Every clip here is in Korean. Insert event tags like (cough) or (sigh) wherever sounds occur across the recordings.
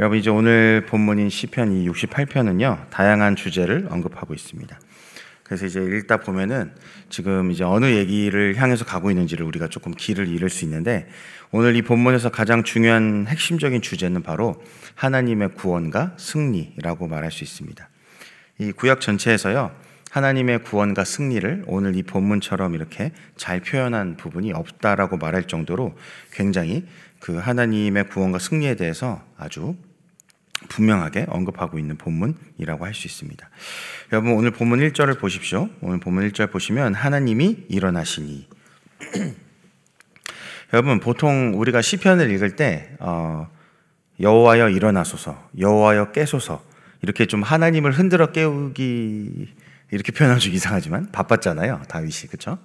여러분 이제 오늘 본문인 시편 이 68편은요 다양한 주제를 언급하고 있습니다. 그래서 이제 읽다 보면은 지금 이제 어느 얘기를 향해서 가고 있는지를 우리가 조금 길을 잃을 수 있는데 오늘 이 본문에서 가장 중요한 핵심적인 주제는 바로 하나님의 구원과 승리라고 말할 수 있습니다. 이 구약 전체에서요 하나님의 구원과 승리를 오늘 이 본문처럼 이렇게 잘 표현한 부분이 없다라고 말할 정도로 굉장히 그 하나님의 구원과 승리에 대해서 아주 분명하게 언급하고 있는 본문이라고 할 수 있습니다. 여러분 오늘 본문 1절을 보십시오. 오늘 본문 1절 보시면 하나님이 일어나시니 (clears throat) 여러분 보통 우리가 시편을 읽을 때 어, 여호와여 일어나소서, 여호와여 깨소서 이렇게 좀 하나님을 흔들어 깨우기 이렇게 표현하면 좀 이상하지만 바빴잖아요 다윗이 그렇죠?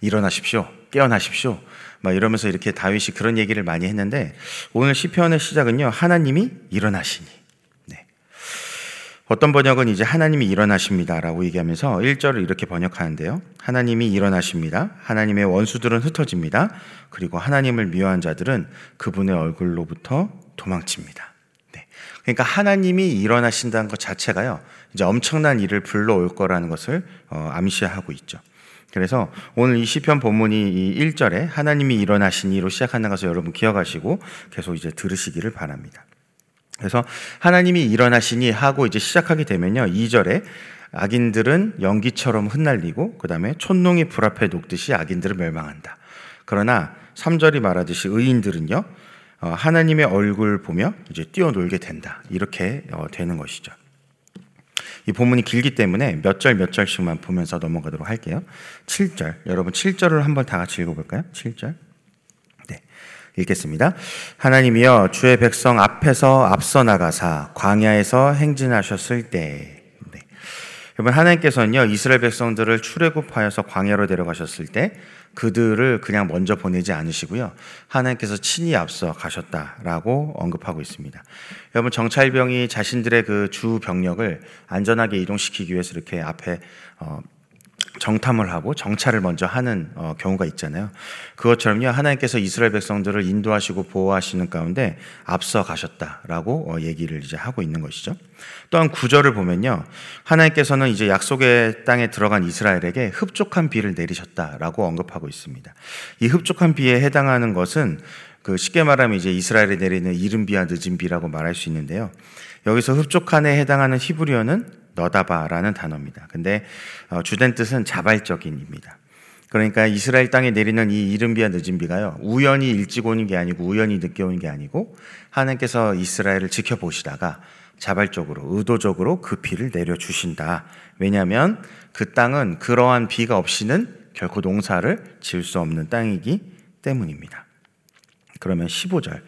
일어나십시오, 깨어나십시오 막 이러면서 이렇게 다윗이 그런 얘기를 많이 했는데 오늘 시편의 시작은요 하나님이 일어나시니. 네. 어떤 번역은 이제 하나님이 일어나십니다라고 얘기하면서 1절을 이렇게 번역하는데요. 하나님이 일어나십니다. 하나님의 원수들은 흩어집니다. 그리고 하나님을 미워한 자들은 그분의 얼굴로부터 도망칩니다. 네. 그러니까 하나님이 일어나신다는 것 자체가요 이제 엄청난 일을 불러올 거라는 것을 어, 암시하고 있죠 그래서 오늘 이 시편 본문이 이 1절에 하나님이 일어나시니로 시작하는 것을 여러분 기억하시고 계속 이제 들으시기를 바랍니다. 그래서 하나님이 일어나시니 하고 이제 시작하게 되면요. 2절에 악인들은 연기처럼 흩날리고 그다음에 촌농이 불 앞에 녹듯이 악인들을 멸망한다. 그러나 3절이 말하듯이 의인들은요. 어, 하나님의 얼굴 보며 이제 뛰어놀게 된다. 이렇게 어, 되는 것이죠. 이 본문이 길기 때문에 몇 절 몇 절씩만 보면서 넘어가도록 할게요. 7절. 여러분 7절을 한번 다 같이 읽어볼까요? 7절. 네. 읽겠습니다. 하나님이여 주의 백성 앞에서 앞서 나가사 광야에서 행진하셨을 때 네. 여러분 하나님께서는요 이스라엘 백성들을 출애굽하여서 광야로 데려가셨을 때 그들을 그냥 먼저 보내지 않으시고요. 하나님께서 친히 앞서 가셨다라고 언급하고 있습니다. 여러분 정찰병이 자신들의 그 주 병력을 안전하게 이동시키기 위해서 이렇게 앞에 어, 정탐을 하고 정찰을 먼저 하는 어, 경우가 있잖아요. 그것처럼요 하나님께서 이스라엘 백성들을 인도하시고 보호하시는 가운데 앞서 가셨다라고 어, 얘기를 이제 하고 있는 것이죠. 또한 구절을 보면요 하나님께서는 이제 약속의 땅에 들어간 이스라엘에게 흡족한 비를 내리셨다라고 언급하고 있습니다. 이 흡족한 비에 해당하는 것은 그 쉽게 말하면 이제 이스라엘에 내리는 이른 비와 늦은 비라고 말할 수 있는데요. 여기서 흡족한에 해당하는 히브리어는 너다바라는 단어입니다. 근데 어, 주된 뜻은 자발적인입니다. 그러니까 이스라엘 땅에 내리는 이 이른 비와 늦은 비가요. 우연히 일찍 오는 게 아니고 우연히 늦게 오는 게 아니고 하나님께서 이스라엘을 지켜보시다가 자발적으로 의도적으로 그 비를 내려 주신다. 왜냐하면 그 땅은 그러한 비가 없이는 결코 농사를 지을 수 없는 땅이기 때문입니다. 그러면 15절,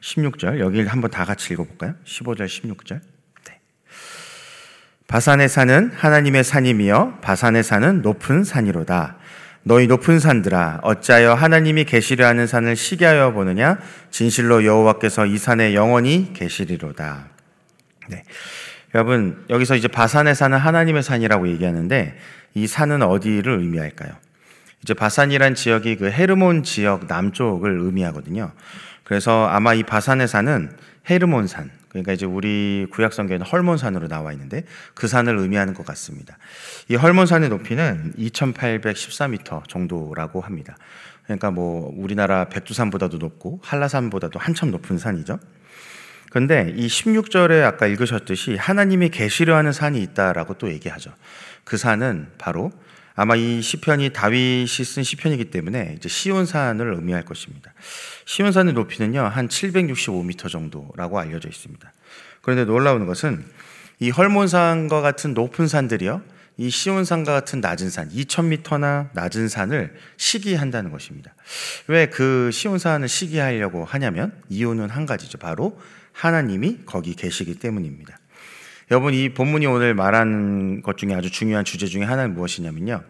16절 여기를 한번 다 같이 읽어볼까요? 15절, 16절. 바산의 산은 하나님의 산이며 바산의 산은 높은 산이로다. 너희 높은 산들아 어찌하여 하나님이 계시려 하는 산을 시기하여 보느냐 진실로 여호와께서 이 산에 영원히 계시리로다. 네. 여러분 여기서 이제 바산의 산은 하나님의 산이라고 얘기하는데 이 산은 어디를 의미할까요? 이제 바산이란 지역이 그 헤르몬 지역 남쪽을 의미하거든요. 그래서 아마 이 바산의 산은 헤르몬산 그러니까 이제 우리 구약 성경에는 헐몬산으로 나와 있는데 그 산을 의미하는 것 같습니다. 이 헐몬산의 높이는 2,814m 정도라고 합니다. 그러니까 뭐 우리나라 백두산보다도 높고 한라산보다도 한참 높은 산이죠. 그런데 이 16절에 아까 읽으셨듯이 하나님이 계시려 하는 산이 있다라고 또 얘기하죠. 그 산은 바로 아마 이 시편이 다윗이 쓴 시편이기 때문에 이제 시온산을 의미할 것입니다. 시온산의 높이는요 한 765m 정도라고 알려져 있습니다. 그런데 놀라운 것은 이 헐몬산과 같은 높은 산들이요 이 시온산과 같은 낮은 산 2,000m나 낮은 산을 시기한다는 것입니다. 왜 그 시온산을 시기하려고 하냐면 이유는 한 가지죠. 바로 하나님이 거기 계시기 때문입니다. 여러분 이 본문이 오늘 말하는 것 중에 아주 중요한 주제 중에 하나는 무엇이냐면요.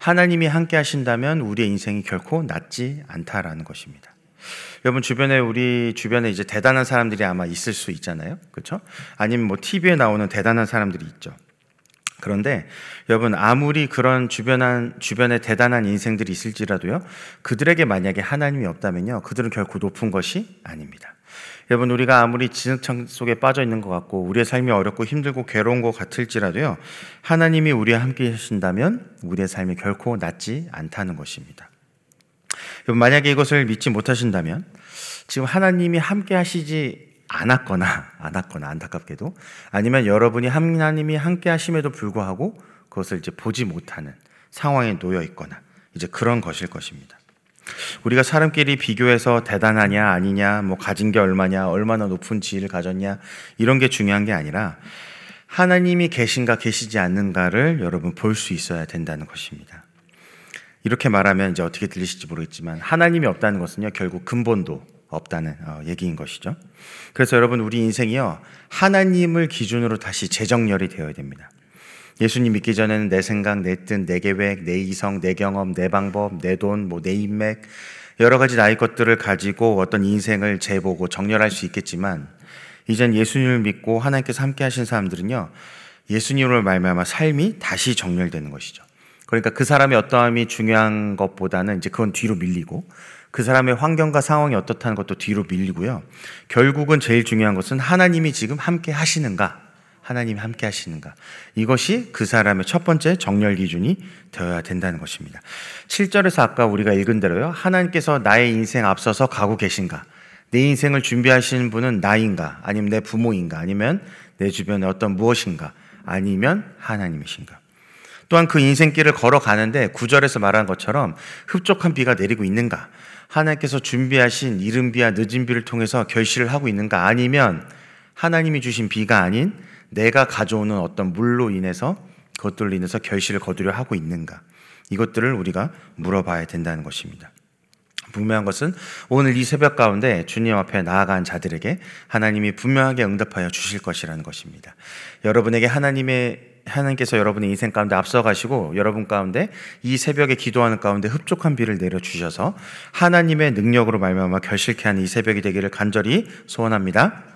하나님이 함께 하신다면 우리의 인생이 결코 낫지 않다라는 것입니다. 여러분 주변에 우리 주변에 이제 대단한 사람들이 아마 있을 수 있잖아요. 그렇죠? 아니면 뭐 TV에 나오는 대단한 사람들이 있죠. 그런데 여러분 아무리 그런 주변한 주변에 대단한 인생들이 있을지라도요. 그들에게 만약에 하나님이 없다면요. 그들은 결코 높은 것이 아닙니다. 여러분 우리가 아무리 진흙창 속에 빠져 있는 것 같고 우리의 삶이 어렵고 힘들고 괴로운 것 같을지라도요 하나님이 우리와 함께 하신다면 우리의 삶이 결코 낫지 않다는 것입니다. 여러분 만약에 이것을 믿지 못하신다면 지금 하나님이 함께 하시지 않았거나 않았거나 안타깝게도 아니면 여러분이 하나님이 함께 하심에도 불구하고 그것을 이제 보지 못하는 상황에 놓여 있거나 이제 그런 것일 것입니다. 우리가 사람끼리 비교해서 대단하냐 아니냐 뭐 가진 게 얼마냐 얼마나 높은 지위를 가졌냐 이런 게 중요한 게 아니라 하나님이 계신가 계시지 않는가를 여러분 볼 수 있어야 된다는 것입니다. 이렇게 말하면 이제 어떻게 들리실지 모르겠지만 하나님이 없다는 것은요 결국 근본도 없다는 어, 얘기인 것이죠. 그래서 여러분 우리 인생이요 하나님을 기준으로 다시 재정렬이 되어야 됩니다. 예수님 믿기 전에는 내 생각, 내 뜻, 내 계획, 내 이성, 내 경험, 내 방법, 내 돈, 뭐 내 인맥 여러 가지 나의 것들을 가지고 어떤 인생을 재보고 정렬할 수 있겠지만 이젠 예수님을 믿고 하나님께서 함께 하신 사람들은요 예수님으로 말미암아 삶이 다시 정렬되는 것이죠. 그러니까 그 사람의 어떠함이 중요한 것보다는 이제 그건 뒤로 밀리고 그 사람의 환경과 상황이 어떻다는 것도 뒤로 밀리고요. 결국은 제일 중요한 것은 하나님이 지금 함께 하시는가 하나님이 함께 하시는가. 이것이 그 사람의 첫 번째 정렬 기준이 되어야 된다는 것입니다. 7절에서 아까 우리가 읽은 대로요. 하나님께서 나의 인생 앞서서 가고 계신가? 내 인생을 준비하시는 분은 나인가? 아니면 내 부모인가? 아니면 내 주변에 어떤 무엇인가? 아니면 하나님이신가? 또한 그 인생길을 걸어가는데 구절에서 말한 것처럼 흡족한 비가 내리고 있는가? 하나님께서 준비하신 이른 비와 늦은 비를 통해서 결실을 하고 있는가? 아니면 하나님이 주신 비가 아닌 내가 가져오는 어떤 물로 인해서 그것들로 인해서 결실을 거두려 하고 있는가? 이것들을 우리가 물어봐야 된다는 것입니다. 분명한 것은 오늘 이 새벽 가운데 주님 앞에 나아간 자들에게 하나님이 분명하게 응답하여 주실 것이라는 것입니다. 여러분에게 하나님의 하나님께서 여러분의 인생 가운데 앞서가시고 여러분 가운데 이 새벽에 기도하는 가운데 흡족한 비를 내려 주셔서 하나님의 능력으로 말미암아 결실케 하는 이 새벽이 되기를 간절히 소원합니다.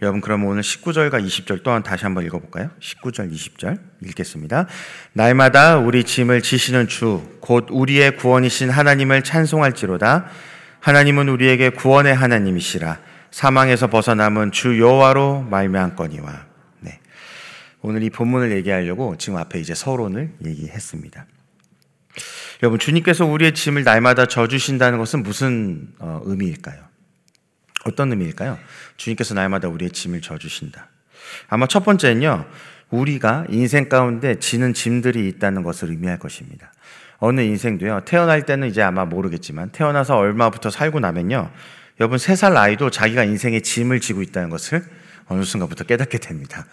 여러분 그럼 오늘 19절과 20절 또한 다시 한번 읽어볼까요? 19절, 20절 읽겠습니다. 날마다 우리 짐을 지시는 주, 곧 우리의 구원이신 하나님을 찬송할지로다. 하나님은 우리에게 구원의 하나님이시라. 사망에서 벗어남은 주 여호와로 말미암거니와. 네. 오늘 이 본문을 얘기하려고 지금 앞에 이제 서론을 얘기했습니다. 여러분 주님께서 우리의 짐을 날마다 져 주신다는 것은 무슨 어, 의미일까요? 어떤 의미일까요? 주님께서 날마다 우리의 짐을 져주신다. 아마 첫 번째는요, 우리가 인생 가운데 지는 짐들이 있다는 것을 의미할 것입니다. 어느 인생도요, 태어날 때는 이제 아마 모르겠지만, 태어나서 얼마부터 살고 나면요, 여러분 세 살 아이도 자기가 인생의 짐을 지고 있다는 것을 어느 순간부터 깨닫게 됩니다.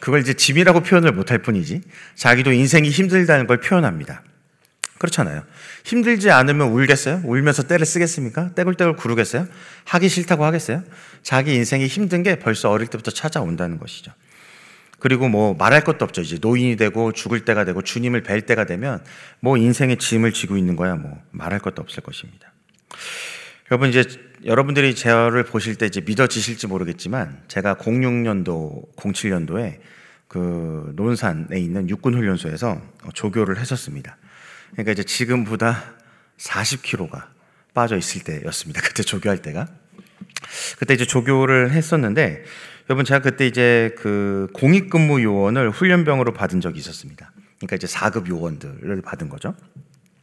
그걸 이제 짐이라고 표현을 못할 뿐이지, 자기도 인생이 힘들다는 걸 표현합니다. 그렇잖아요. 힘들지 않으면 울겠어요? 울면서 때를 쓰겠습니까? 떼굴떼굴 구르겠어요? 하기 싫다고 하겠어요? 자기 인생이 힘든 게 벌써 어릴 때부터 찾아온다는 것이죠. 그리고 뭐 말할 것도 없죠. 이제 노인이 되고 죽을 때가 되고 주님을 뵐 때가 되면 뭐 인생의 짐을 지고 있는 거야 뭐 말할 것도 없을 것입니다. 여러분 이제 여러분들이 저를 보실 때 이제 믿어지실지 모르겠지만 제가 06년도 07년도에 그 논산에 있는 육군 훈련소에서 조교를 했었습니다. 그러니까 이제 지금보다 40kg가 빠져 있을 때였습니다. (laughs) 그때 조교할 때가. 그때 이제 조교를 했었는데 여러분 제가 그때 이제 그 공익근무 요원을 훈련병으로 받은 적이 있었습니다. 그러니까 이제 4급 요원들을 받은 거죠.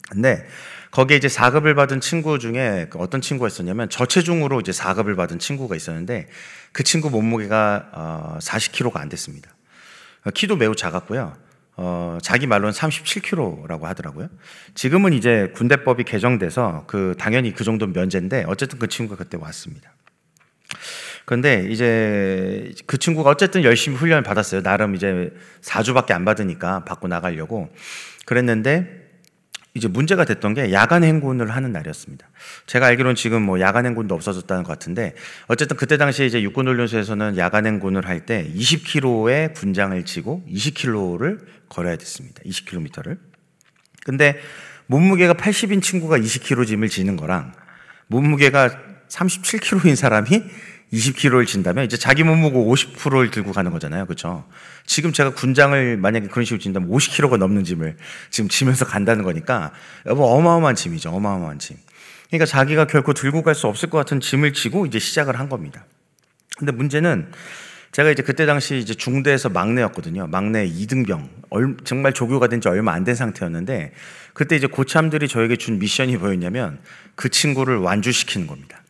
근데 거기에 이제 4급을 받은 친구 중에 그 어떤 친구가 있었냐면 저체중으로 이제 4급을 받은 친구가 있었는데 그 친구 몸무게가 40kg가 어, 안 됐습니다. 키도 매우 작았고요. 어, 자기 말로는 37kg라고 하더라고요. 지금은 이제 군대법이 개정돼서 그 당연히 그 정도 면제인데 어쨌든 그 친구가 그때 왔습니다. 그런데 이제 그 친구가 어쨌든 열심히 훈련을 받았어요. 나름 이제 4주밖에 안 받으니까 받고 나가려고 그랬는데 이제 문제가 됐던 게 야간 행군을 하는 날이었습니다. 제가 알기로는 지금 뭐 야간 행군도 없어졌다는 것 같은데 어쨌든 그때 당시에 이제 육군 훈련소에서는 야간 행군을 할 때 20km의 군장을 치고 20km를 걸어야 됐습니다. 20km를. 근데 몸무게가 80인 친구가 20kg 짐을 지는 거랑 몸무게가 37kg인 사람이 20kg를 진다면 이제 자기 몸무게 50%를 들고 가는 거잖아요. 그렇죠? 지금 제가 군장을 만약에 그런 식으로 진다면 50kg가 넘는 짐을 지금 지면서 간다는 거니까 어마어마한 짐이죠. 어마어마한 짐. 그러니까 자기가 결코 들고 갈 수 없을 것 같은 짐을 지고 이제 시작을 한 겁니다. 근데 문제는 제가 이제 그때 당시 이제 중대에서 막내였거든요. 막내 이등병. 정말 조교가 된 지 얼마 안 된 상태였는데 그때 이제 고참들이 저에게 준 미션이 뭐였냐면 그 친구를 완주시키는 겁니다.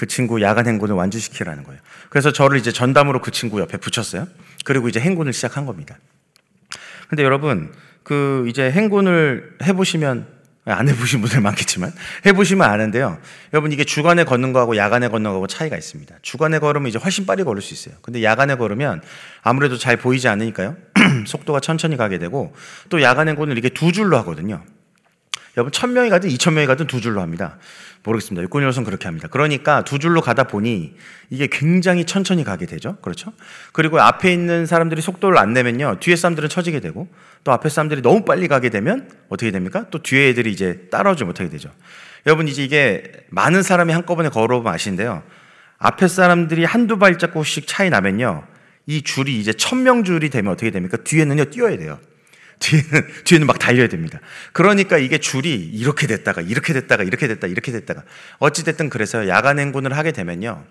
그 친구 야간 행군을 완주시키라는 거예요. 그래서 저를 이제 전담으로 그 친구 옆에 붙였어요. 그리고 이제 행군을 시작한 겁니다. 근데 여러분, 그 이제 행군을 해보시면 안 해보신 분들 (laughs) 많겠지만 해보시면 아는데요. 여러분 이게 주간에 걷는 거하고 야간에 걷는 거하고 차이가 있습니다. 주간에 걸으면 이제 훨씬 빨리 걸을 수 있어요. 근데 야간에 걸으면 아무래도 잘 보이지 않으니까요. (clears throat) 속도가 천천히 가게 되고 또 야간에 걸는 이렇게 두 줄로 하거든요. 여러분 천 명이 가든 이천 명이 가든 두 줄로 합니다. 모르겠습니다. 육군요선 그렇게 합니다. 그러니까 두 줄로 가다 보니 이게 굉장히 천천히 가게 되죠. 그렇죠? 그리고 앞에 있는 사람들이 속도를 안 내면요. 뒤에 사람들은 처지게 되고 또 앞에 사람들이 너무 빨리 가게 되면 어떻게 됩니까? 또 뒤에 애들이 이제 따라오지 못하게 되죠. 여러분 이제 이게 많은 사람이 한꺼번에 걸어오면 아시는데요. 앞에 사람들이 한두 발자국씩 차이 나면요. 이 줄이 이제 천 명 줄이 되면 어떻게 됩니까? 뒤에는요 뛰어야 돼요. 뒤에는, (laughs) 뒤에는 막 달려야 됩니다. 그러니까 이게 줄이 이렇게 됐다가, 이렇게 됐다가, 이렇게 됐다, 이렇게 됐다가. 어찌됐든 그래서 야간 행군을 하게 되면요.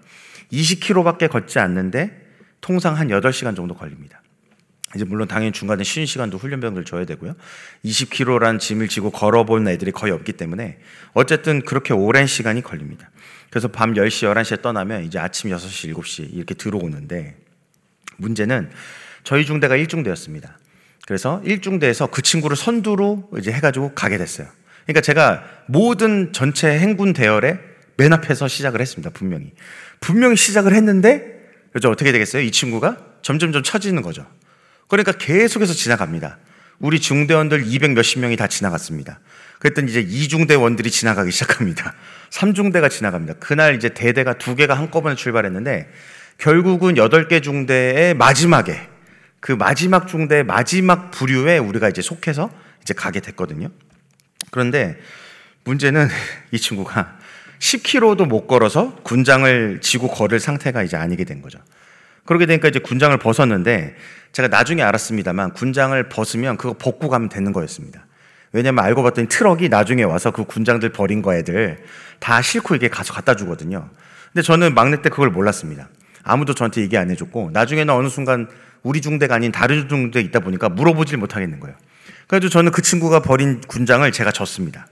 20km밖에 걷지 않는데 통상 한 8시간 정도 걸립니다. 이제 물론 당연히 중간에 쉬는 시간도 훈련병들 줘야 되고요. 20kg란 짐을 지고 걸어본 애들이 거의 없기 때문에 어쨌든 그렇게 오랜 시간이 걸립니다. 그래서 밤 10시, 11시에 떠나면 이제 아침 6시, 7시 이렇게 들어오는데 문제는 저희 중대가 1중대였습니다. 그래서 1중대에서 그 친구를 선두로 이제 해가지고 가게 됐어요. 그러니까 제가 모든 전체 행군 대열에 맨 앞에서 시작을 했습니다. 분명히. 분명히 시작을 했는데, 그죠? 어떻게 되겠어요? 이 친구가 점점점 처지는 거죠. 그러니까 계속해서 지나갑니다. 우리 중대원들 200 몇십 명이 다 지나갔습니다. 그랬더니 이제 2중대원들이 지나가기 시작합니다. (laughs) 3중대가 지나갑니다. 그날 이제 대대가 두 개가 한꺼번에 출발했는데, 결국은 8개 중대의 마지막에 그 마지막 중대 마지막 부류에 우리가 이제 속해서 이제 가게 됐거든요. 그런데 문제는 (laughs) 이 친구가 10km도 못 걸어서 군장을 지고 걸을 상태가 이제 아니게 된 거죠. 그러게 되니까 이제 군장을 벗었는데 제가 나중에 알았습니다만 군장을 벗으면 그거 벗고 가면 되는 거였습니다. 왜냐면 알고 봤더니 트럭이 나중에 와서 그 군장들 버린 거 애들 다 싣고 이게 가서 갖다 주거든요. 근데 저는 막내 때 그걸 몰랐습니다. 아무도 저한테 얘기 안 해줬고 나중에는 어느 순간 우리 중대가 아닌 다른 중대에 있다 보니까 물어보질 못하겠는 거예요. 그래서 저는 그 친구가 버린 군장을 제가 졌습니다.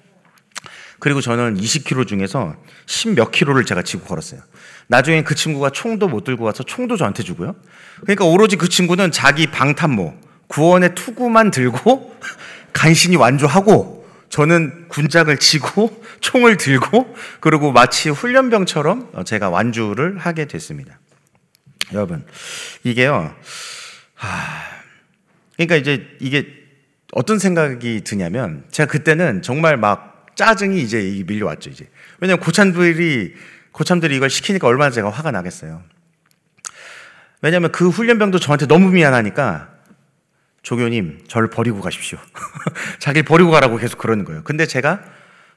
그리고 저는 20km 중에서 10 몇 킬로를 제가 지고 걸었어요. 나중에 그 친구가 총도 못 들고 와서 총도 저한테 주고요. 그러니까 오로지 그 친구는 자기 방탄모, 구원의 투구만 들고 (laughs) 간신히 완주하고 저는 군장을 치고 (laughs) 총을 들고 그리고 마치 훈련병처럼 제가 완주를 하게 됐습니다. 여러분, 이게요, 하, 그러니까 이제 이게 어떤 생각이 드냐면 제가 그때는 정말 막 짜증이 이제 밀려왔죠 이제 왜냐면 고참들이 고참들이 이걸 시키니까 얼마나 제가 화가 나겠어요. 왜냐면 그 훈련병도 저한테 너무 미안하니까 조교님 저를 버리고 가십시오. (laughs) 자기를 버리고 가라고 계속 그러는 거예요. 근데 제가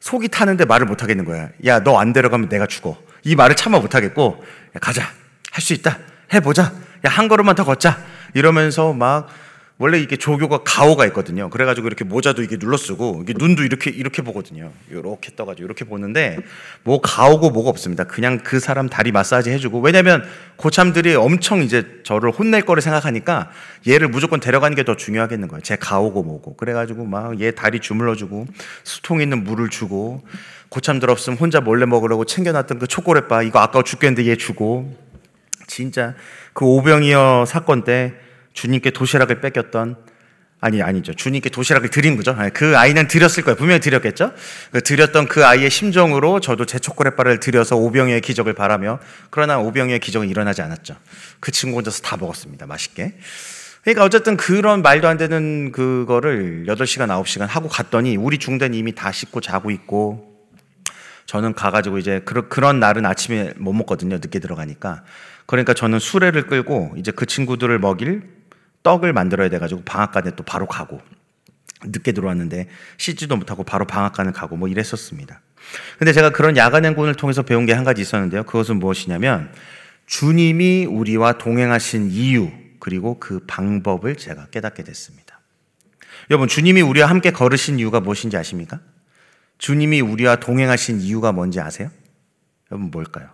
속이 타는데 말을 못 하겠는 거야. 야 너 안 데려가면 내가 죽어. 이 말을 참아 못 하겠고 가자 할 수 있다 해보자. 야 한 걸음만 더 걷자. 이러면서 막 원래 이게 조교가 가오가 있거든요. 그래가지고 이렇게 모자도 이게 눌러 쓰고 이게 눈도 이렇게 이렇게 보거든요. 이렇게 떠가지고 이렇게 보는데 뭐 가오고 뭐가 없습니다. 그냥 그 사람 다리 마사지 해주고 왜냐면 고참들이 엄청 이제 저를 혼낼 거를 생각하니까 얘를 무조건 데려가는 게 더 중요하겠는 거예요. 제 가오고 뭐고 그래가지고 막 얘 다리 주물러주고 수통 있는 물을 주고 고참들 없으면 혼자 몰래 먹으려고 챙겨놨던 그 초콜릿바 이거 아까워 죽겠는데 얘 주고 진짜 그 오병이어 사건 때 주님께 도시락을 뺏겼던 아니 아니죠. 주님께 도시락을 드린 거죠. 그 아이는 드렸을 거예요. 분명히 드렸겠죠? 그 드렸던 그 아이의 심정으로 저도 제 초콜릿바를 드려서 오병이의 기적을 바라며 그러나 오병이의 기적은 일어나지 않았죠. 그 친구 혼자서 다 먹었습니다. 맛있게. 그러니까 어쨌든 그런 말도 안 되는 그거를 8시간 9시간 하고 갔더니 우리 중대는 이미 다 씻고 자고 있고 저는 가가지고 이제 그런 날은 아침에 못 먹거든요. 늦게 들어가니까 그러니까 저는 수레를 끌고 이제 그 친구들을 먹일 떡을 만들어야 돼가지고 방앗간에 또 바로 가고 늦게 들어왔는데 씻지도 못하고 바로 방앗간을 가고 뭐 이랬었습니다. 근데 제가 그런 야간 행군을 통해서 배운 게 한 가지 있었는데요. 그것은 무엇이냐면 주님이 우리와 동행하신 이유 그리고 그 방법을 제가 깨닫게 됐습니다. 여러분 주님이 우리와 함께 걸으신 이유가 무엇인지 아십니까? 주님이 우리와 동행하신 이유가 뭔지 아세요? 여러분 뭘까요?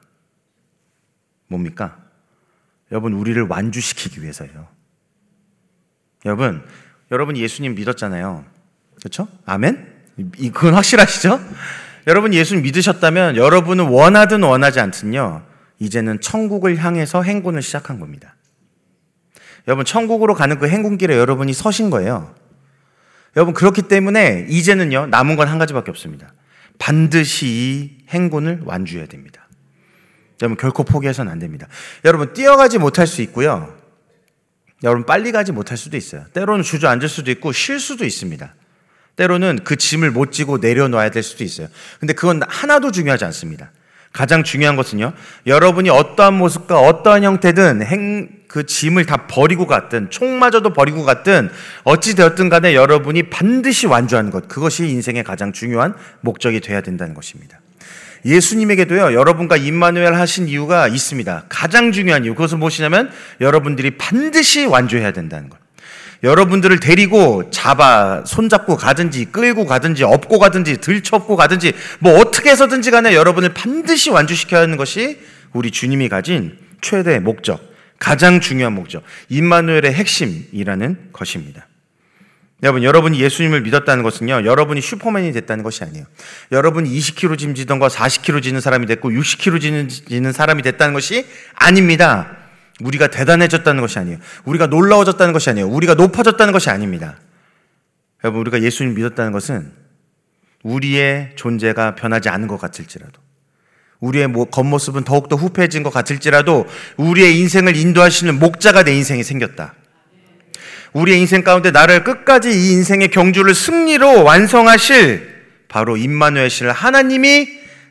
뭡니까? 여러분 우리를 완주시키기 위해서예요. 여러분, 여러분 예수님 믿었잖아요. 그렇죠? 아멘? 그건 확실하시죠? 여러분 예수님 믿으셨다면 여러분은 원하든 원하지 않든요. 이제는 천국을 향해서 행군을 시작한 겁니다. 여러분 천국으로 가는 그 행군길에 여러분이 서신 거예요. 여러분 그렇기 때문에 이제는요 남은 건 한 가지밖에 없습니다. 반드시 이 행군을 완주해야 됩니다. 여러분 결코 포기해서는 안 됩니다. 여러분 뛰어가지 못할 수 있고요. 여러분 빨리 가지 못할 수도 있어요. 때로는 주저앉을 수도 있고 쉴 수도 있습니다. 때로는 그 짐을 못 지고 내려놔야 될 수도 있어요. 근데 그건 하나도 중요하지 않습니다. 가장 중요한 것은요, 여러분이 어떠한 모습과 어떠한 형태든 행, 그 짐을 다 버리고 갔든, 총마저도 버리고 갔든, 어찌 되었든 간에 여러분이 반드시 완주하는 것, 그것이 인생의 가장 중요한 목적이 되어야 된다는 것입니다. 예수님에게도요, 여러분과 임마누엘 하신 이유가 있습니다. 가장 중요한 이유, 그것은 무엇이냐면, 여러분들이 반드시 완주해야 된다는 것. 여러분들을 데리고 잡아 손잡고 가든지 끌고 가든지 업고 가든지 들쳐업고 가든지 뭐 어떻게 해서든지 간에 여러분을 반드시 완주시켜야 하는 것이 우리 주님이 가진 최대 목적, 가장 중요한 목적, 임마누엘의 핵심이라는 것입니다. 여러분, 여러분이 예수님을 믿었다는 것은요, 여러분이 슈퍼맨이 됐다는 것이 아니에요. 여러분이 20kg 짐 지던 거 40kg 지는 사람이 됐고 60kg 지는, 지는 사람이 됐다는 것이 아닙니다. 우리가 대단해졌다는 것이 아니에요. 우리가 놀라워졌다는 것이 아니에요. 우리가 높아졌다는 것이 아닙니다. 여러분, 우리가 예수님 믿었다는 것은 우리의 존재가 변하지 않은 것 같을지라도, 우리의 뭐 겉모습은 더욱더 후패해진 것 같을지라도, 우리의 인생을 인도하시는 목자가 내 인생에 생겼다. 우리의 인생 가운데 나를 끝까지 이 인생의 경주를 승리로 완성하실 바로 임마누엘 씨를 하나님이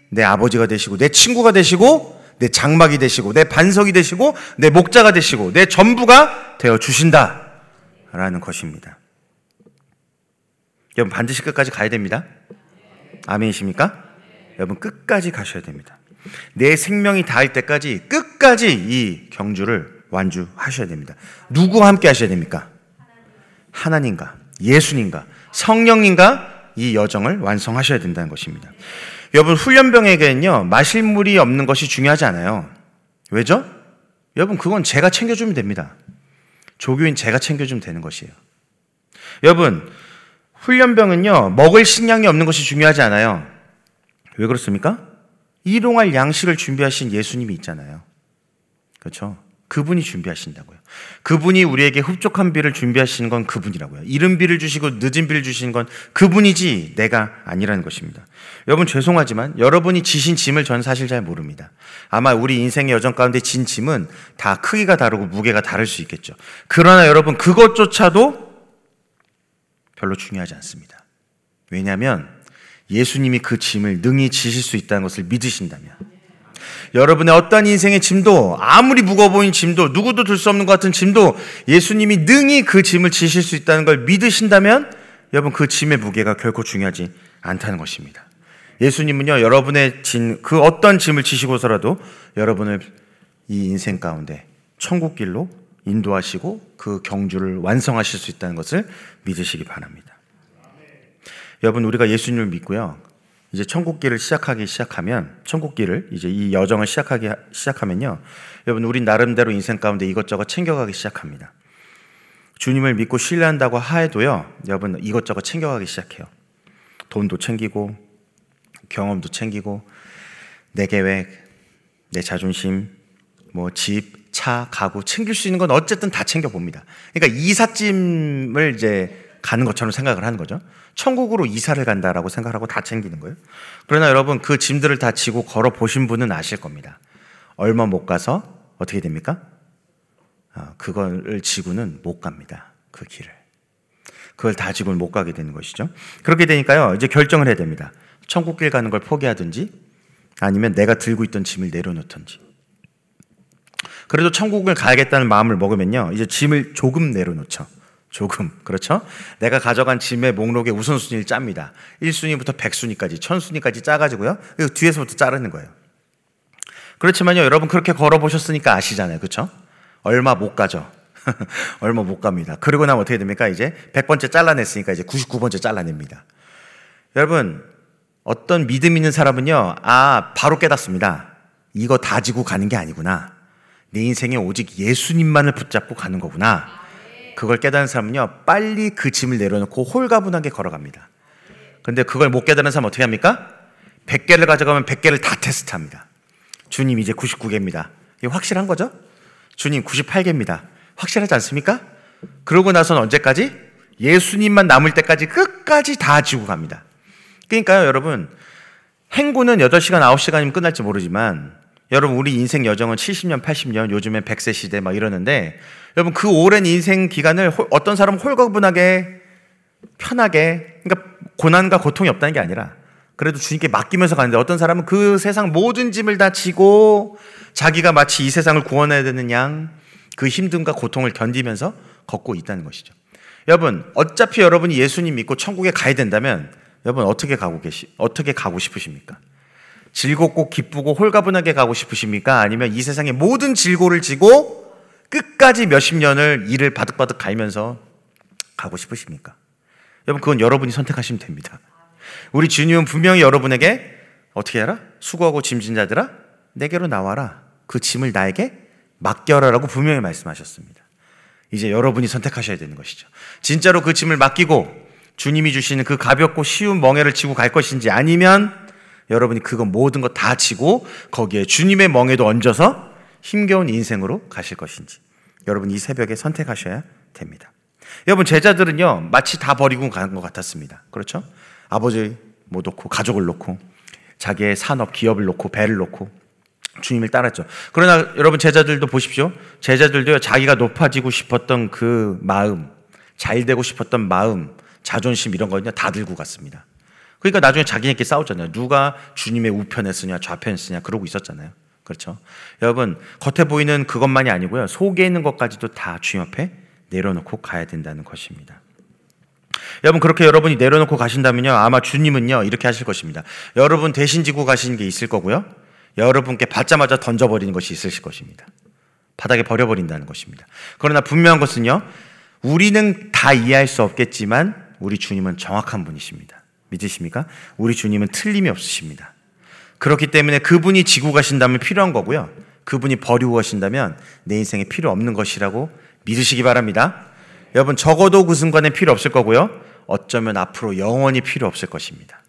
내 아버지가 되시고 내 친구가 되시고 내 장막이 되시고 내 반석이 되시고 내 목자가 되시고 내 전부가 되어 주신다. 라는 것입니다. 여러분 반드시 끝까지 가야 됩니다. 아멘이십니까? 여러분 끝까지 가셔야 됩니다. 내 생명이 닿을 때까지 끝까지 이 경주를 완주하셔야 됩니다. 누구와 함께 하셔야 됩니까? 하나님과 예수님과 성령님과 이 여정을 완성하셔야 된다는 것입니다. 여러분 훈련병에게는요 마실 물이 없는 것이 중요하지 않아요. 왜죠? 여러분 그건 제가 챙겨주면 됩니다. 조교인 제가 챙겨주면 되는 것이에요. 여러분 훈련병은요 먹을 식량이 없는 것이 중요하지 않아요. 왜 그렇습니까? 일용할 양식을 준비하신 예수님이 있잖아요. 그렇죠? 그분이 준비하신다고요. 그분이 우리에게 흡족한 비를 준비하시는 건 그분이라고요. 이른 비를 주시고 늦은 비를 주시는 건 그분이지 내가 아니라는 것입니다. 여러분 죄송하지만 여러분이 지신 짐을 전 사실 잘 모릅니다. 아마 우리 인생의 여정 가운데 진 짐은 다 크기가 다르고 무게가 다를 수 있겠죠. 그러나 여러분 그것조차도 별로 중요하지 않습니다. 왜냐하면 예수님이 그 짐을 능히 지실 수 있다는 것을 믿으신다면 여러분의 어떠한 인생의 짐도 아무리 무거워 보인 짐도 누구도 들 수 없는 것 같은 짐도 예수님이 능히 그 짐을 지실 수 있다는 걸 믿으신다면 여러분 그 짐의 무게가 결코 중요하지 않다는 것입니다. 예수님은요 여러분의 짐, 그 어떤 짐을 지시고서라도 여러분을 이 인생 가운데 천국 길로 인도하시고 그 경주를 완성하실 수 있다는 것을 믿으시기 바랍니다. 여러분 우리가 예수님을 믿고요. 이제 천국길을 시작하기 시작하면 천국길을 이제 이 여정을 시작하기 시작하면요. 여러분 우리 나름대로 인생 가운데 이것저것 챙겨가기 시작합니다. 주님을 믿고 신뢰한다고 하에도요. 여러분 이것저것 챙겨가기 시작해요. 돈도 챙기고 경험도 챙기고 내 계획, 내 자존심, 뭐 집, 차, 가구 챙길 수 있는 건 어쨌든 다 챙겨 봅니다. 그러니까 이삿짐을 이제 가는 것처럼 생각을 하는 거죠. 천국으로 이사를 간다라고 생각하고 다 챙기는 거예요. 그러나 여러분 그 짐들을 다 지고 걸어 보신 분은 아실 겁니다. 얼마 못 가서 어떻게 됩니까? 어, 그걸 지고는 못 갑니다. 그 길을. 그걸 다 지고는 못 가게 되는 것이죠. 그렇게 되니까요. 이제 결정을 해야 됩니다. 천국길 가는 걸 포기하든지 아니면 내가 들고 있던 짐을 내려놓든지. 그래도 천국을 가야겠다는 마음을 먹으면요. 이제 짐을 조금 내려놓죠. 조금. 그렇죠? 내가 가져간 짐의 목록에 우선순위를 짭니다. 1순위부터 100순위까지, 1000순위까지 짜가지고요. 뒤에서부터 자르는 거예요. 그렇지만요, 여러분 그렇게 걸어보셨으니까 아시잖아요. 그렇죠? 얼마 못 가죠. (laughs) 얼마 못 갑니다. 그러고 나면 어떻게 됩니까? 이제 100번째 잘라냈으니까 이제 99번째 잘라냅니다. 여러분, 어떤 믿음 있는 사람은요, 아, 바로 깨닫습니다. 이거 다 지고 가는 게 아니구나. 내 인생에 오직 예수님만을 붙잡고 가는 거구나. 그걸 깨닫는 사람은요, 빨리 그 짐을 내려놓고 홀가분하게 걸어갑니다. 근데 그걸 못 깨달은 사람 어떻게 합니까? 100개를 가져가면 100개를 다 테스트합니다. 주님 이제 99개입니다. 이게 확실한 거죠? 주님 98개입니다. 확실하지 않습니까? 그러고 나서는 언제까지? 예수님만 남을 때까지 끝까지 다 지고 갑니다. 그러니까요, 여러분. 행군은 8시간, 9시간이면 끝날지 모르지만 여러분 우리 인생 여정은 70년, 80년, 요즘엔 100세 시대 막 이러는데 여러분 그 오랜 인생 기간을 어떤 사람은 홀가분하게 편하게 그러니까 고난과 고통이 없다는 게 아니라 그래도 주님께 맡기면서 가는데 어떤 사람은 그 세상 모든 짐을 다 지고 자기가 마치 이 세상을 구원해야 되는 양 그 힘듦과 고통을 견디면서 걷고 있다는 것이죠. 여러분, 어차피 여러분이 예수님 믿고 천국에 가야 된다면 여러분 어떻게 가고 계시 어떻게 가고 싶으십니까? 즐겁고 기쁘고 홀가분하게 가고 싶으십니까? 아니면 이 세상의 모든 질고를 지고 끝까지 몇십 년을 일을 바득바득 갈면서 가고 싶으십니까? 여러분 그건 여러분이 선택하시면 됩니다. 우리 주님은 분명히 여러분에게 어떻게 해라? 수고하고 짐진 자들아 내게로 나와라. 그 짐을 나에게 맡겨라라고 분명히 말씀하셨습니다. 이제 여러분이 선택하셔야 되는 것이죠. 진짜로 그 짐을 맡기고 주님이 주시는 그 가볍고 쉬운 멍에를 지고 갈 것인지 아니면 여러분이 그거 모든 거다 지고 거기에 주님의 멍에도 얹어서 힘겨운 인생으로 가실 것인지 여러분 이 새벽에 선택하셔야 됩니다. 여러분 제자들은요 마치 다 버리고 간 것 같았습니다. 그렇죠? 아버지 못 놓고 가족을 놓고 자기의 산업 기업을 놓고 배를 놓고 주님을 따랐죠. 그러나 여러분 제자들도 보십시오. 제자들도요 자기가 높아지고 싶었던 그 마음, 잘 되고 싶었던 마음, 자존심 이런 거는요 다 들고 갔습니다. 그러니까 나중에 자기네끼리 싸웠잖아요. 누가 주님의 우편에 쓰냐 좌편에 쓰냐 그러고 있었잖아요. 그렇죠. 여러분 겉에 보이는 그것만이 아니고요 속에 있는 것까지도 다 주님 앞에 내려놓고 가야 된다는 것입니다. 여러분 그렇게 여러분이 내려놓고 가신다면요 아마 주님은요 이렇게 하실 것입니다. 여러분 대신 지고 가시는 게 있을 거고요. 여러분께 받자마자 던져버리는 것이 있으실 것입니다. 바닥에 버려버린다는 것입니다. 그러나 분명한 것은요 우리는 다 이해할 수 없겠지만 우리 주님은 정확한 분이십니다. 믿으십니까? 우리 주님은 틀림이 없으십니다. 그렇기 때문에 그분이 지고 가신다면 필요한 거고요. 그분이 버리고 가신다면 내 인생에 필요 없는 것이라고 믿으시기 바랍니다. 여러분 적어도 그 순간에 필요 없을 거고요. 어쩌면 앞으로 영원히 필요 없을 것입니다.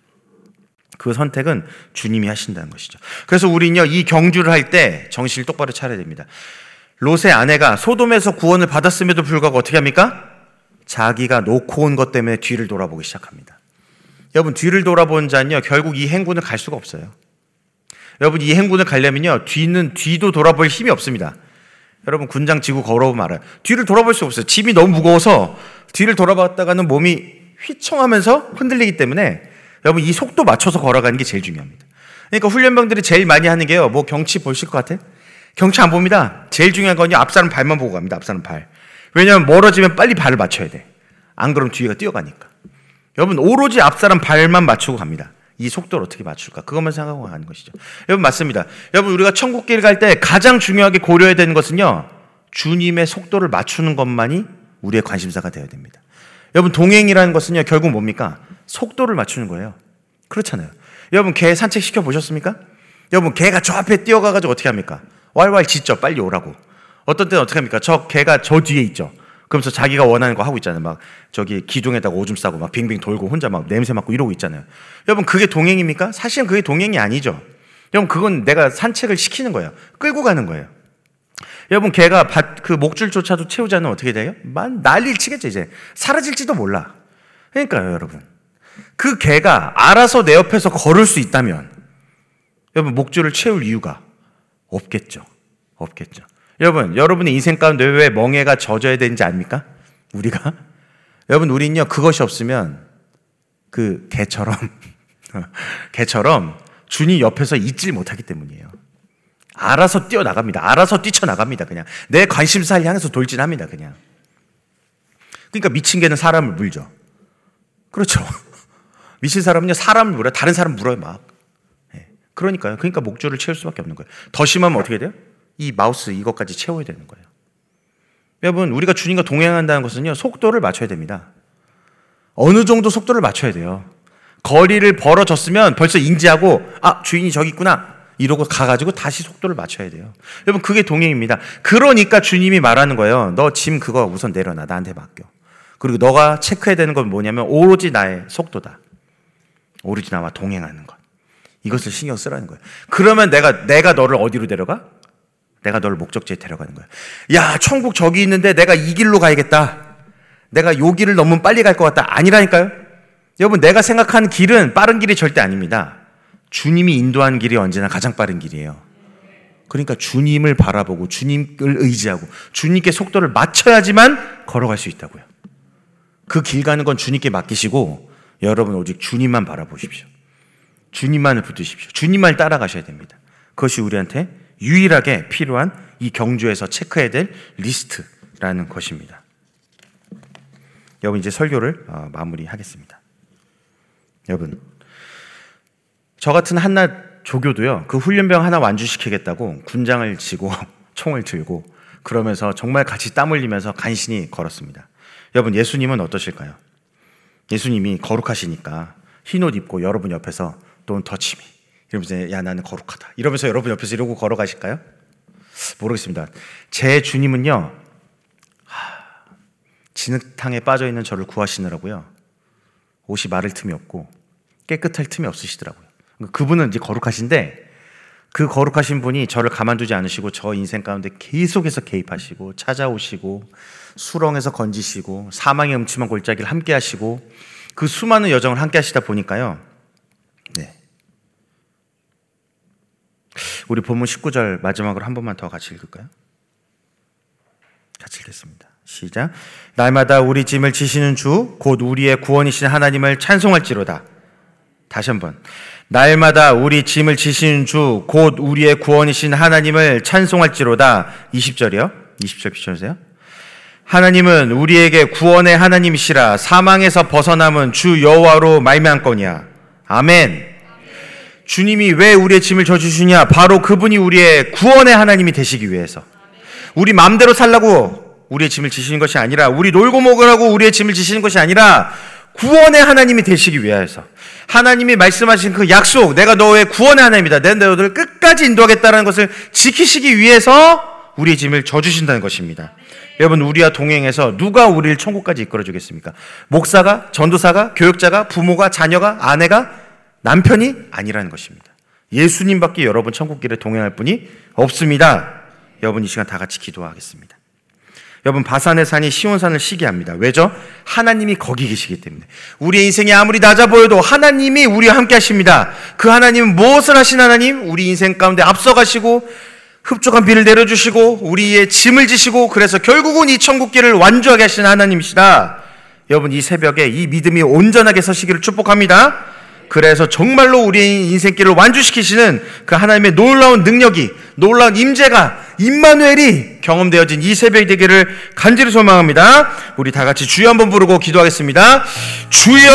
그 선택은 주님이 하신다는 것이죠. 그래서 우리는요, 이 경주를 할 때 정신을 똑바로 차려야 됩니다. 롯의 아내가 소돔에서 구원을 받았음에도 불구하고 어떻게 합니까? 자기가 놓고 온 것 때문에 뒤를 돌아보기 시작합니다. 여러분, 뒤를 돌아본 자는요, 결국 이 행군을 갈 수가 없어요. 여러분, 이 행군을 가려면요, 뒤는 뒤도 돌아볼 힘이 없습니다. 여러분, 군장 지고 걸어보면 알아요. 뒤를 돌아볼 수 없어요. 짐이 너무 무거워서 뒤를 돌아봤다가는 몸이 휘청하면서 흔들리기 때문에 여러분, 이 속도 맞춰서 걸어가는 게 제일 중요합니다. 그러니까 훈련병들이 제일 많이 하는 게요, 뭐 경치 보실 것 같아? 경치 안 봅니다. 제일 중요한 건요, 앞사람 발만 보고 갑니다. 앞사람 발. 왜냐하면 멀어지면 빨리 발을 맞춰야 돼. 안 그러면 뒤가 뛰어가니까. 여러분 오로지 앞사람 발만 맞추고 갑니다. 이 속도를 어떻게 맞출까? 그것만 생각하고 가는 것이죠. 여러분 맞습니다. 여러분 우리가 천국길 갈 때 가장 중요하게 고려해야 되는 것은요. 주님의 속도를 맞추는 것만이 우리의 관심사가 되어야 됩니다. 여러분 동행이라는 것은요. 결국 뭡니까? 속도를 맞추는 거예요. 그렇잖아요. 여러분 개 산책 시켜 보셨습니까? 여러분 개가 저 앞에 뛰어가 가지고 어떻게 합니까? 왈왈 짖죠. 빨리 오라고. 어떤 때는 어떻게 합니까? 저 개가 저 뒤에 있죠. 그러면서 자기가 원하는 거 하고 있잖아요. 막 저기 기둥에다가 오줌 싸고 막 빙빙 돌고 혼자 막 냄새 맡고 이러고 있잖아요. 여러분 그게 동행입니까? 사실은 그게 동행이 아니죠. 여러분 그건 내가 산책을 시키는 거예요. 끌고 가는 거예요. 여러분 개가 밭, 그 목줄조차도 채우지 않으면 어떻게 돼요? 만 난리를 치겠죠 이제 사라질지도 몰라. 그러니까요 여러분 그 개가 알아서 내 옆에서 걸을 수 있다면 여러분 목줄을 채울 이유가 없겠죠. 없겠죠. 여러분, 여러분의 인생 가운데 왜 멍해가 젖어야 되는지 압니까? 우리가? (laughs) 여러분, 우리는요, 그것이 없으면 그 개처럼, (laughs) 개처럼 주님 옆에서 있질 못하기 때문이에요. 알아서 뛰어나갑니다. 알아서 뛰쳐나갑니다. 그냥. 내 관심사를 향해서 돌진합니다. 그냥. 그러니까 미친 개는 사람을 물죠. 그렇죠. (laughs) 미친 사람은요, 사람을 물어요. 다른 사람 물어요, 막. 네. 그러니까요. 그러니까 목줄을 채울 수밖에 없는 거예요. 더 심하면 어떻게 돼요? 이 마우스 이것까지 채워야 되는 거예요. 여러분, 우리가 주님과 동행한다는 것은요, 속도를 맞춰야 됩니다. 어느 정도 속도를 맞춰야 돼요. 거리를 벌어졌으면 벌써 인지하고 아 주인이 저기 있구나 이러고 가가지고 다시 속도를 맞춰야 돼요. 여러분 그게 동행입니다. 그러니까 주님이 말하는 거예요. 너 짐 그거 우선 내려놔 나한테 맡겨. 그리고 너가 체크해야 되는 건 뭐냐면 오로지 나의 속도다. 오로지 나와 동행하는 것. 이것을 신경 쓰라는 거예요. 그러면 내가 내가 너를 어디로 데려가? 내가 너를 목적지에 데려가는 거야. 야, 천국 저기 있는데 내가 이 길로 가야겠다. 내가 요 길을 너무 빨리 갈 것 같다. 아니라니까요. 여러분, 내가 생각한 길은 빠른 길이 절대 아닙니다. 주님이 인도한 길이 언제나 가장 빠른 길이에요. 그러니까 주님을 바라보고 주님을 의지하고 주님께 속도를 맞춰야지만 걸어갈 수 있다고요. 그 길 가는 건 주님께 맡기시고 여러분 오직 주님만 바라보십시오. 주님만을 붙드십시오. 주님만 따라가셔야 됩니다. 그것이 우리한테 유일하게 필요한 이 경주에서 체크해야 될 리스트라는 것입니다. 여러분 이제 설교를 어, 마무리하겠습니다. 여러분 저 같은 한낱 조교도요 그 훈련병 하나 완주시키겠다고 군장을 지고 (laughs) 총을 들고 그러면서 정말 같이 땀 흘리면서 간신히 걸었습니다. 여러분 예수님은 어떠실까요? 예수님이 거룩하시니까 흰 옷 입고 여러분 옆에서 돈 터치미 이러면서 야 나는 거룩하다 이러면서 여러분 옆에서 이러고 걸어가실까요? 모르겠습니다. 제 주님은요 하, 진흙탕에 빠져 있는 저를 구하시느라고요 옷이 마를 틈이 없고 깨끗할 틈이 없으시더라고요. 그분은 이제 거룩하신데 그 거룩하신 분이 저를 가만두지 않으시고 저 인생 가운데 계속해서 개입하시고 찾아오시고 수렁에서 건지시고 사망의 음침한 골짜기를 함께 하시고 그 수많은 여정을 함께 하시다 보니까요. 우리 본문 19절 마지막으로 한 번만 더 같이 읽을까요? 같이 읽겠습니다. 시작. 날마다 우리 짐을 지시는 주, 곧 우리의 구원이신 하나님을 찬송할지로다. 다시 한 번. 날마다 우리 짐을 지시는 주, 곧 우리의 구원이신 하나님을 찬송할지로다. 20절이요. 20절 비춰주세요. 하나님은 우리에게 구원의 하나님이시라 사망에서 벗어남은 주 여호와로 말미암거니와 아멘. 주님이 왜 우리의 짐을 져주시냐? 바로 그분이 우리의 구원의 하나님이 되시기 위해서. 우리 마음대로 살라고 우리의 짐을 지시는 것이 아니라, 우리 놀고 먹으라고 우리의 짐을 지시는 것이 아니라, 구원의 하나님이 되시기 위해서. 하나님이 말씀하신 그 약속, 내가 너의 구원의 하나님이다. 내 너를 끝까지 인도하겠다는 것을 지키시기 위해서 우리의 짐을 져주신다는 것입니다. 여러분, 우리와 동행해서 누가 우리를 천국까지 이끌어 주겠습니까? 목사가, 전도사가, 교육자가, 부모가, 자녀가, 아내가, 남편이 아니라는 것입니다. 예수님밖에 여러분 천국길에 동행할 분이 없습니다. 여러분 이 시간 다 같이 기도하겠습니다. 여러분 바산의 산이 시온산을 시기합니다. 왜죠? 하나님이 거기 계시기 때문에. 우리의 인생이 아무리 낮아 보여도 하나님이 우리와 함께 하십니다. 그 하나님은 무엇을 하신 하나님? 우리 인생 가운데 앞서가시고 흡족한 비를 내려주시고 우리의 짐을 지시고 그래서 결국은 이 천국길을 완주하게 하신 하나님이시다. 여러분 이 새벽에 이 믿음이 온전하게 서시기를 축복합니다. 그래서 정말로 우리의 인생길을 완주시키시는 그 하나님의 놀라운 능력이 놀라운 임재가 임마누엘이 경험되어진 이 새벽이 되기를 간절히 소망합니다. 우리 다 같이 주여 한번 부르고 기도하겠습니다. 주여!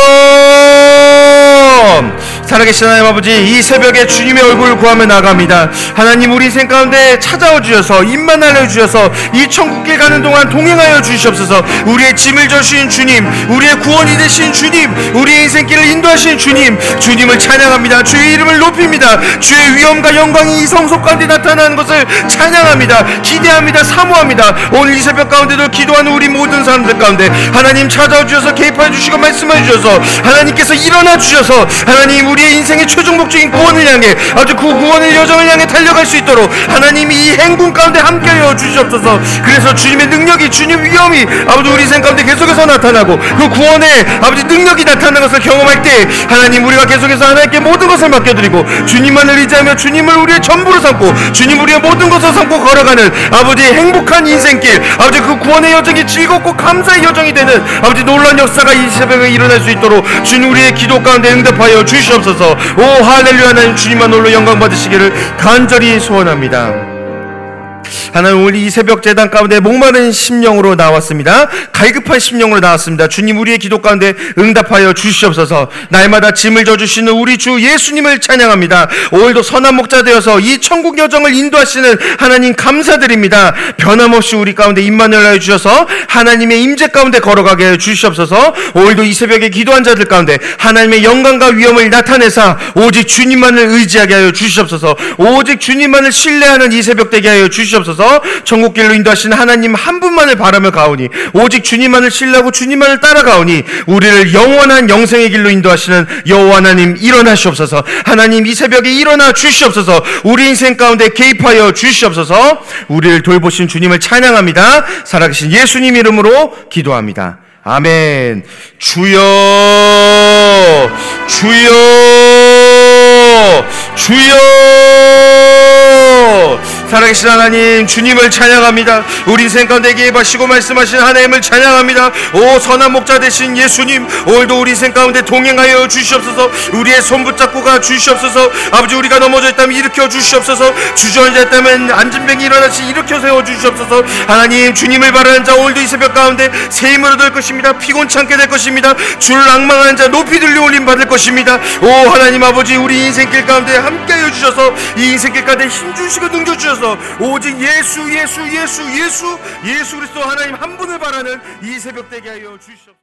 살아계신 하나님 아버지 이 새벽에 주님의 얼굴을 구하며 나갑니다. 하나님 우리 인생 가운데 찾아와 주셔서 입만 알려 주셔서 이 천국길 가는 동안 동행하여 주시옵소서. 우리의 짐을 져주신 주님, 우리의 구원이 되신 주님, 우리의 인생길을 인도하신 주님, 주님을 찬양합니다. 주의 이름을 높입니다. 주의 위엄과 영광이 이 성소 가운데 나타나는 것을 찬양합니다. 기대합니다. 사모합니다. 오늘 이 새벽 가운데도 기도하는 우리 모든 사람들 가운데 하나님 찾아와 주셔서 개입하여 주시고 말씀해 주셔서 하나님께서 일어나 주셔서 하나님 우리의 인생의 최종 목적인 구원을 향해 아주 그 구원의 여정을 향해 달려갈 수 있도록 하나님이 이 행군 가운데 함께하여 주시옵소서. 그래서 주님의 능력이 주님 위엄이 아버지 우리 인생 가운데 계속해서 나타나고 그 구원의 아버지 능력이 나타나는 것을 경험할 때 하나님 우리가 계속해서 하나님께 모든 것을 맡겨드리고 주님만을 의지하며 주님을 우리의 전부로 삼고 주님 우리의 모든 것을 삼고 걸어가는 아버지 행복한 인생길. 아버지 그 구원의 여정이 즐겁고 감사의 여정이 되는 아버지 놀라운 역사가 이 새벽에 일어날 수 있도록 주님 우리의 기도 가운데 응답하여 주시옵소서. 오 할렐루야. 하나님 주님만 홀로 영광 받으시기를 간절히 소원합니다 하나님 오늘 이 새벽 재단 가운데 목마른 심령으로 나왔습니다. 갈급한 심령으로 나왔습니다. 주님 우리의 기도 가운데 응답하여 주시옵소서. 날마다 짐을 져 주시는 우리 주 예수님을 찬양합니다. 오늘도 선한 목자 되어서 이 천국 여정을 인도하시는 하나님 감사드립니다. 변함없이 우리 가운데 임만을 하여 주셔서 하나님의 임재 가운데 걸어가게 하여 주시옵소서. 오늘도 이 새벽에 기도한 자들 가운데 하나님의 영광과 위엄을 나타내사 오직 주님만을 의지하게 하여 주시옵소서. 오직 주님만을 신뢰하는 이 새벽 되게 하여 주시옵소서. 천국길로 인도하시는 하나님 한 분만을 바라며 가오니 오직 주님만을 신뢰하고 주님만을 따라가오니 우리를 영원한 영생의 길로 인도하시는 여호와 하나님 일어나시옵소서. 하나님 이 새벽에 일어나 주시옵소서. 우리 인생 가운데 개입하여 주시옵소서. 우리를 돌보신 주님을 찬양합니다. 살아계신 예수님 이름으로 기도합니다. 아멘. 주여, 주여, 주여. 살아계신 하나님, 주님을 찬양합니다. 우리 인생 가운데 개입하시고 말씀하신 하나님을 찬양합니다. 오, 선한 목자 되신 예수님, 오늘도 우리 인생 가운데 동행하여 주시옵소서. 우리의 손 붙잡고 가 주시옵소서. 아버지, 우리가 넘어져 있다면 일으켜 주시옵소서. 주저앉아 있다면 앉은 뱅이 일어나시 일으켜 세워 주시옵소서. 하나님, 주님을 바라는 자 오늘도 이 새벽 가운데 새 힘으로 될 것입니다. 피곤치 않게 될 것입니다. 주를 악망하는 자 높이 들려 올림 받을 것입니다. 오, 하나님 아버지, 우리 인생길 가운데 함께하여 주셔서 이 인생길 가운데 힘 주시고 능력 주셔 서 오직 예수, 예수, 예수, 예수, 예수 그리스도 하나님 한 분을 바라는 이 새벽 되게 하여 주시옵소서.